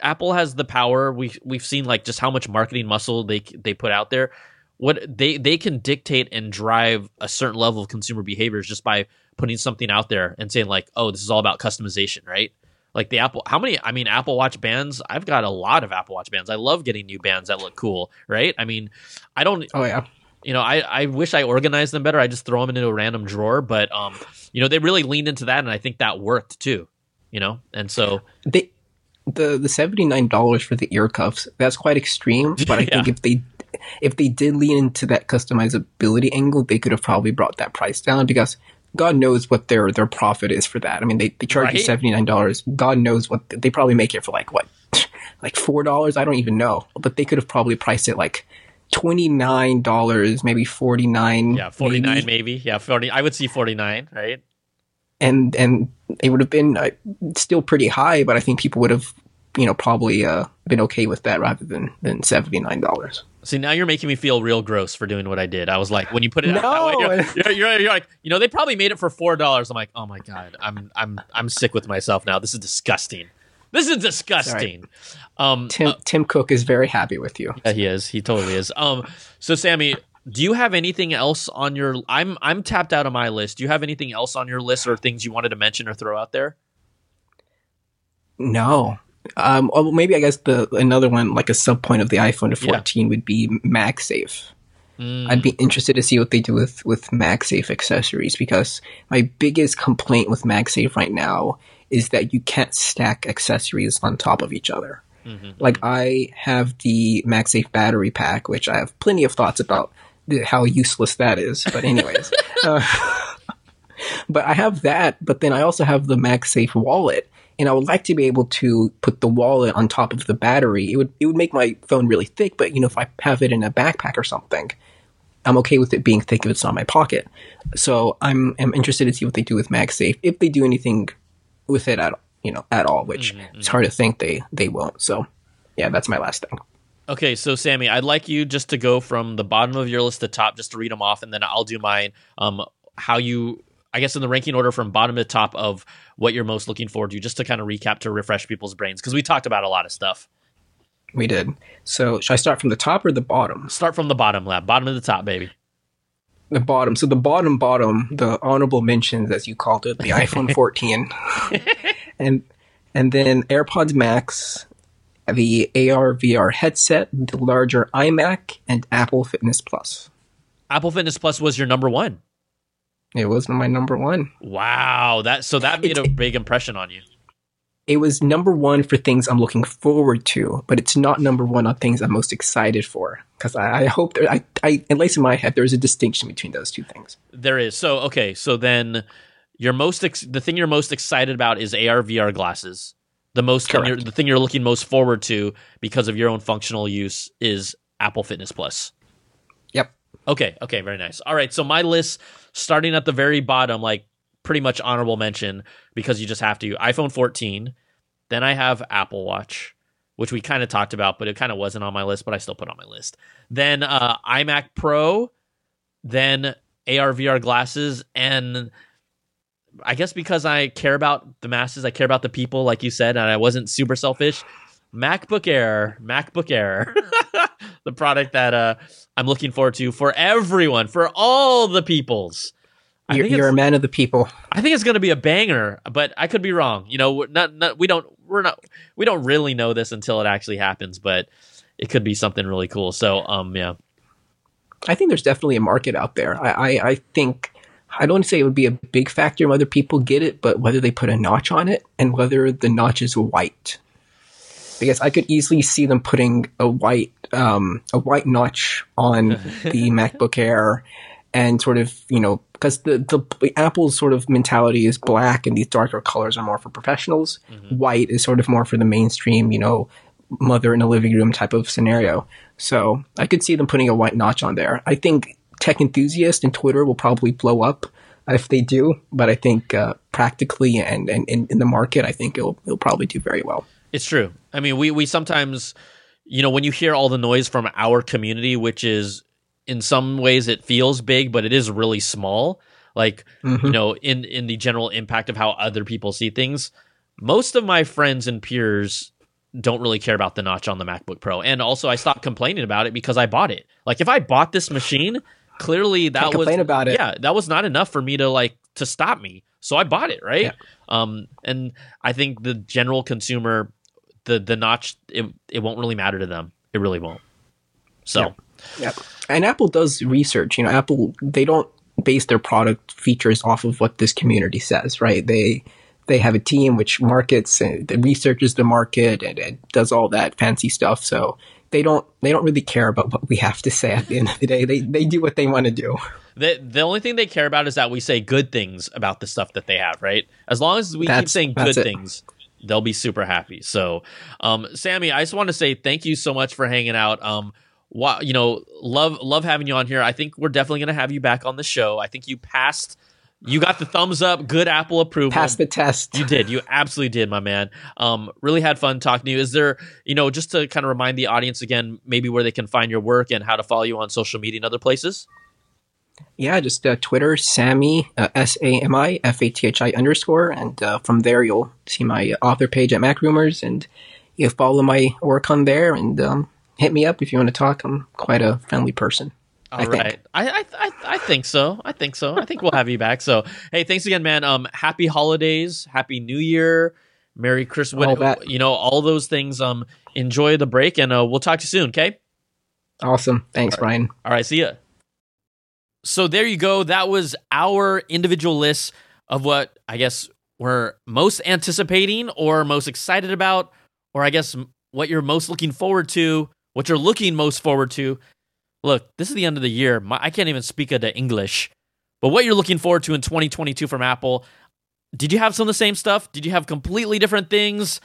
Apple has the power. We we've seen like just how much marketing muscle they they put out there. What they they can dictate and drive a certain level of consumer behaviors just by putting something out there and saying like, "Oh, this is all about customization," right? Like the Apple how many I mean Apple Watch bands, I've got a lot of Apple Watch bands. I love getting new bands that look cool, right? I mean, I don't Oh yeah, you know, I, I wish I organized them better. I just throw them into a random drawer, but um, you know, they really leaned into that, and I think that worked too. You know, and so they the the seventy nine dollars for the ear cuffs that's quite extreme. But I think if they if they did lean into that customizability angle, they could have probably brought that price down because God knows what their their profit is for that. I mean, they, they charge you seventy nine dollars. God knows what they probably make it for like what like four dollars. I don't even know, but they could have probably priced it like twenty nine dollars, maybe forty nine. yeah, forty nine maybe. Yeah, forty. I would see forty nine, right? and and it would have been uh, still pretty high, but I think people would have, you know, probably uh, been okay with that rather than than seventy nine dollars. See, now you're making me feel real gross for doing what I did. I was like, when you put it out No. way, you're, you're, you're, like, you know, they probably made it for four dollars. I'm like, oh my god, I'm I'm I'm sick with myself now. This is disgusting. This is disgusting. Um, Tim Tim Cook is very happy with you. Yeah, he is. He totally is. Um, so Sami, do you have anything else on your? I'm I'm tapped out of my list. Do you have anything else on your list or things you wanted to mention or throw out there? No. Um, well, maybe I guess the another one, like a sub point of the iPhone 14, would be MagSafe. Mm, I'd be interested to see what they do with with MagSafe accessories because my biggest complaint with MagSafe right now is that you can't stack accessories on top of each other. mhm. Like I have the MagSafe battery pack, which I have plenty of thoughts about the, how useless that is. But anyways, uh, but I have that. But then I also have the MagSafe wallet, and I would like to be able to put the wallet on top of the battery. It would it would make my phone really thick, but you know if I have it in a backpack or something. I'm okay with it being thick if it's not in my pocket. So I'm I'm interested to see what they do with MagSafe if they do anything with it at you know at all, which it's hard to think they they won't. So yeah, that's my last thing. Okay, so Sami, I'd like you just to go from the bottom of your list to top, just to read them off, and then I'll do mine. Um, how you, I guess, in the ranking order from bottom to top of what you're most looking forward to, just to kind of recap to refresh people's brains because we talked about a lot of stuff. We did. So should I start from the top or the bottom? Start from the bottom, lab, bottom of the top, baby. The bottom. So the bottom bottom, the honorable mentions as you called it, the iPhone 14, and and then AirPods Max, the AR VR headset, the larger iMac, and Apple Fitness Plus. Apple Fitness Plus was your number one. It wasn't my number one. Wow, that so that made a big impression on you. it was number one for things I'm looking forward to, but it's not number one on things I'm most excited for. Because I, I, hope there, I, I, at least in my head, there's a distinction between those two things. There is. So okay, so then your most ex- the thing you're most excited about is AR VR glasses. The most thing the thing you're looking most forward to because of your own functional use is Apple Fitness Plus. Yep. Okay. Okay. Very nice. All right. So my list, starting at the very bottom, like pretty much honorable mention because you just have to. iPhone 14. Then I have Apple Watch, which we kind of talked about, but it kind of wasn't on my list, but I still put on my list. Then uh, iMac Pro. Then AR VR glasses and I guess because I care about the masses, I care about the people, like you said, and I wasn't super selfish. MacBook Air, MacBook Air, the product that uh, I'm looking forward to for everyone, for all the peoples. I you're, you're a man of the people. I think it's going to be a banger, but I could be wrong. You know, not, not we don't we're not we don't really know this until it actually happens, but it could be something really cool. So, um, yeah. I think there's definitely a market out there. I, I, I think I don't want to say it would be a big factor whether people get it, but whether they put a notch on it and whether the notch is white. Because I could easily see them putting a white um, a white notch on the MacBook Air and sort of you know because the, the Apple's sort of mentality is black and these darker colors are more for professionals. Mm-hmm. White is sort of more for the mainstream, you know, mother in a living room type of scenario. So I could see them putting a white notch on there. I think tech enthusiasts and Twitter will probably blow up if they do, but I think uh, practically and, and, and in the market, I think it'll it'll probably do very well. It's true. I mean, we we sometimes, you know, when you hear all the noise from our community, which is in some ways it feels big, but it is really small. Like mm-hmm. you know, in in the general impact of how other people see things, most of my friends and peers don't really care about the notch on the MacBook Pro. And also I stopped complaining about it because I bought it. Like if I bought this machine, clearly that Can't was about it. Yeah, that was not enough for me to like to stop me. So I bought it, right? Yeah. Um, and I think the general consumer, the the notch, it it won't really matter to them. It really won't. So, yeah. yeah. And Apple does research. You know, Apple they don't base their product features off of what this community says, right? They they have a team which markets and researches the market and, and does all that fancy stuff. So they don't they don't really care about what we have to say at the end of the day. They they do what they want to do. The the only thing they care about is that we say good things about the stuff that they have, right? As long as we that's, keep saying good things, they'll be super happy. So, um, Sami, I just want to say thank you so much for hanging out. Um, wow, you know, love love having you on here. I think we're definitely going to have you back on the show. I think you passed you got the thumbs up, good Apple approval. Passed the test. You did. You absolutely did, my man. Um, really had fun talking to you. Is there, you know, just to kind of remind the audience again, maybe where they can find your work and how to follow you on social media and other places? Yeah, just uh, Twitter, Sami, uh, S A M I F A T H I underscore. And uh, from there, you'll see my author page at MacRumors. And you follow my work on there and um, hit me up if you want to talk. I'm quite a friendly person. All I right, I, I I think so. I think so. I think we'll have you back. So, hey, thanks again, man. Um, happy holidays, happy New Year, Merry Christmas. All that. You know, all those things. Um, enjoy the break, and uh, we'll talk to you soon. Okay. Awesome. Thanks, all right. Ryan. All right. See ya. So there you go. That was our individual list of what I guess we're most anticipating or most excited about, or I guess what you're most looking forward to, what you're looking most forward to look, this is the end of the year. My, I can't even speak of the English. But what you're looking forward to in 2022 from Apple, did you have some of the same stuff? Did you have completely different things?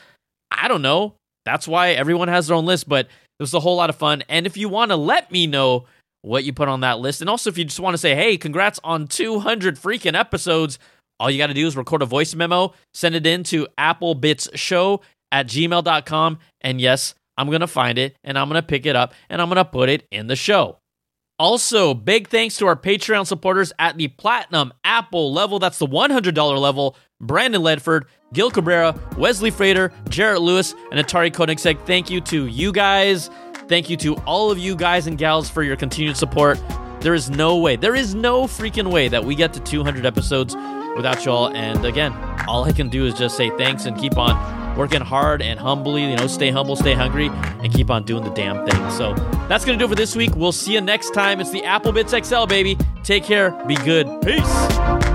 I don't know. That's why everyone has their own list, but it was a whole lot of fun. And if you want to let me know what you put on that list, and also if you just want to say, hey, congrats on 200 freaking episodes, all you got to do is record a voice memo, send it in to applebitsshow at gmail.com. And yes, I'm going to find it and I'm going to pick it up and I'm going to put it in the show. Also, big thanks to our Patreon supporters at the Platinum Apple level. That's the $100 level. Brandon Ledford, Gil Cabrera, Wesley Frater, Jarrett Lewis, and Atari Koenigsegg. Thank you to you guys. Thank you to all of you guys and gals for your continued support. There is no way, there is no freaking way that we get to 200 episodes without y'all. And again, all I can do is just say thanks and keep on working hard and humbly, you know, stay humble, stay hungry, and keep on doing the damn thing. So that's going to do it for this week. We'll see you next time. It's the Apple Bits XL, baby. Take care. Be good. Peace.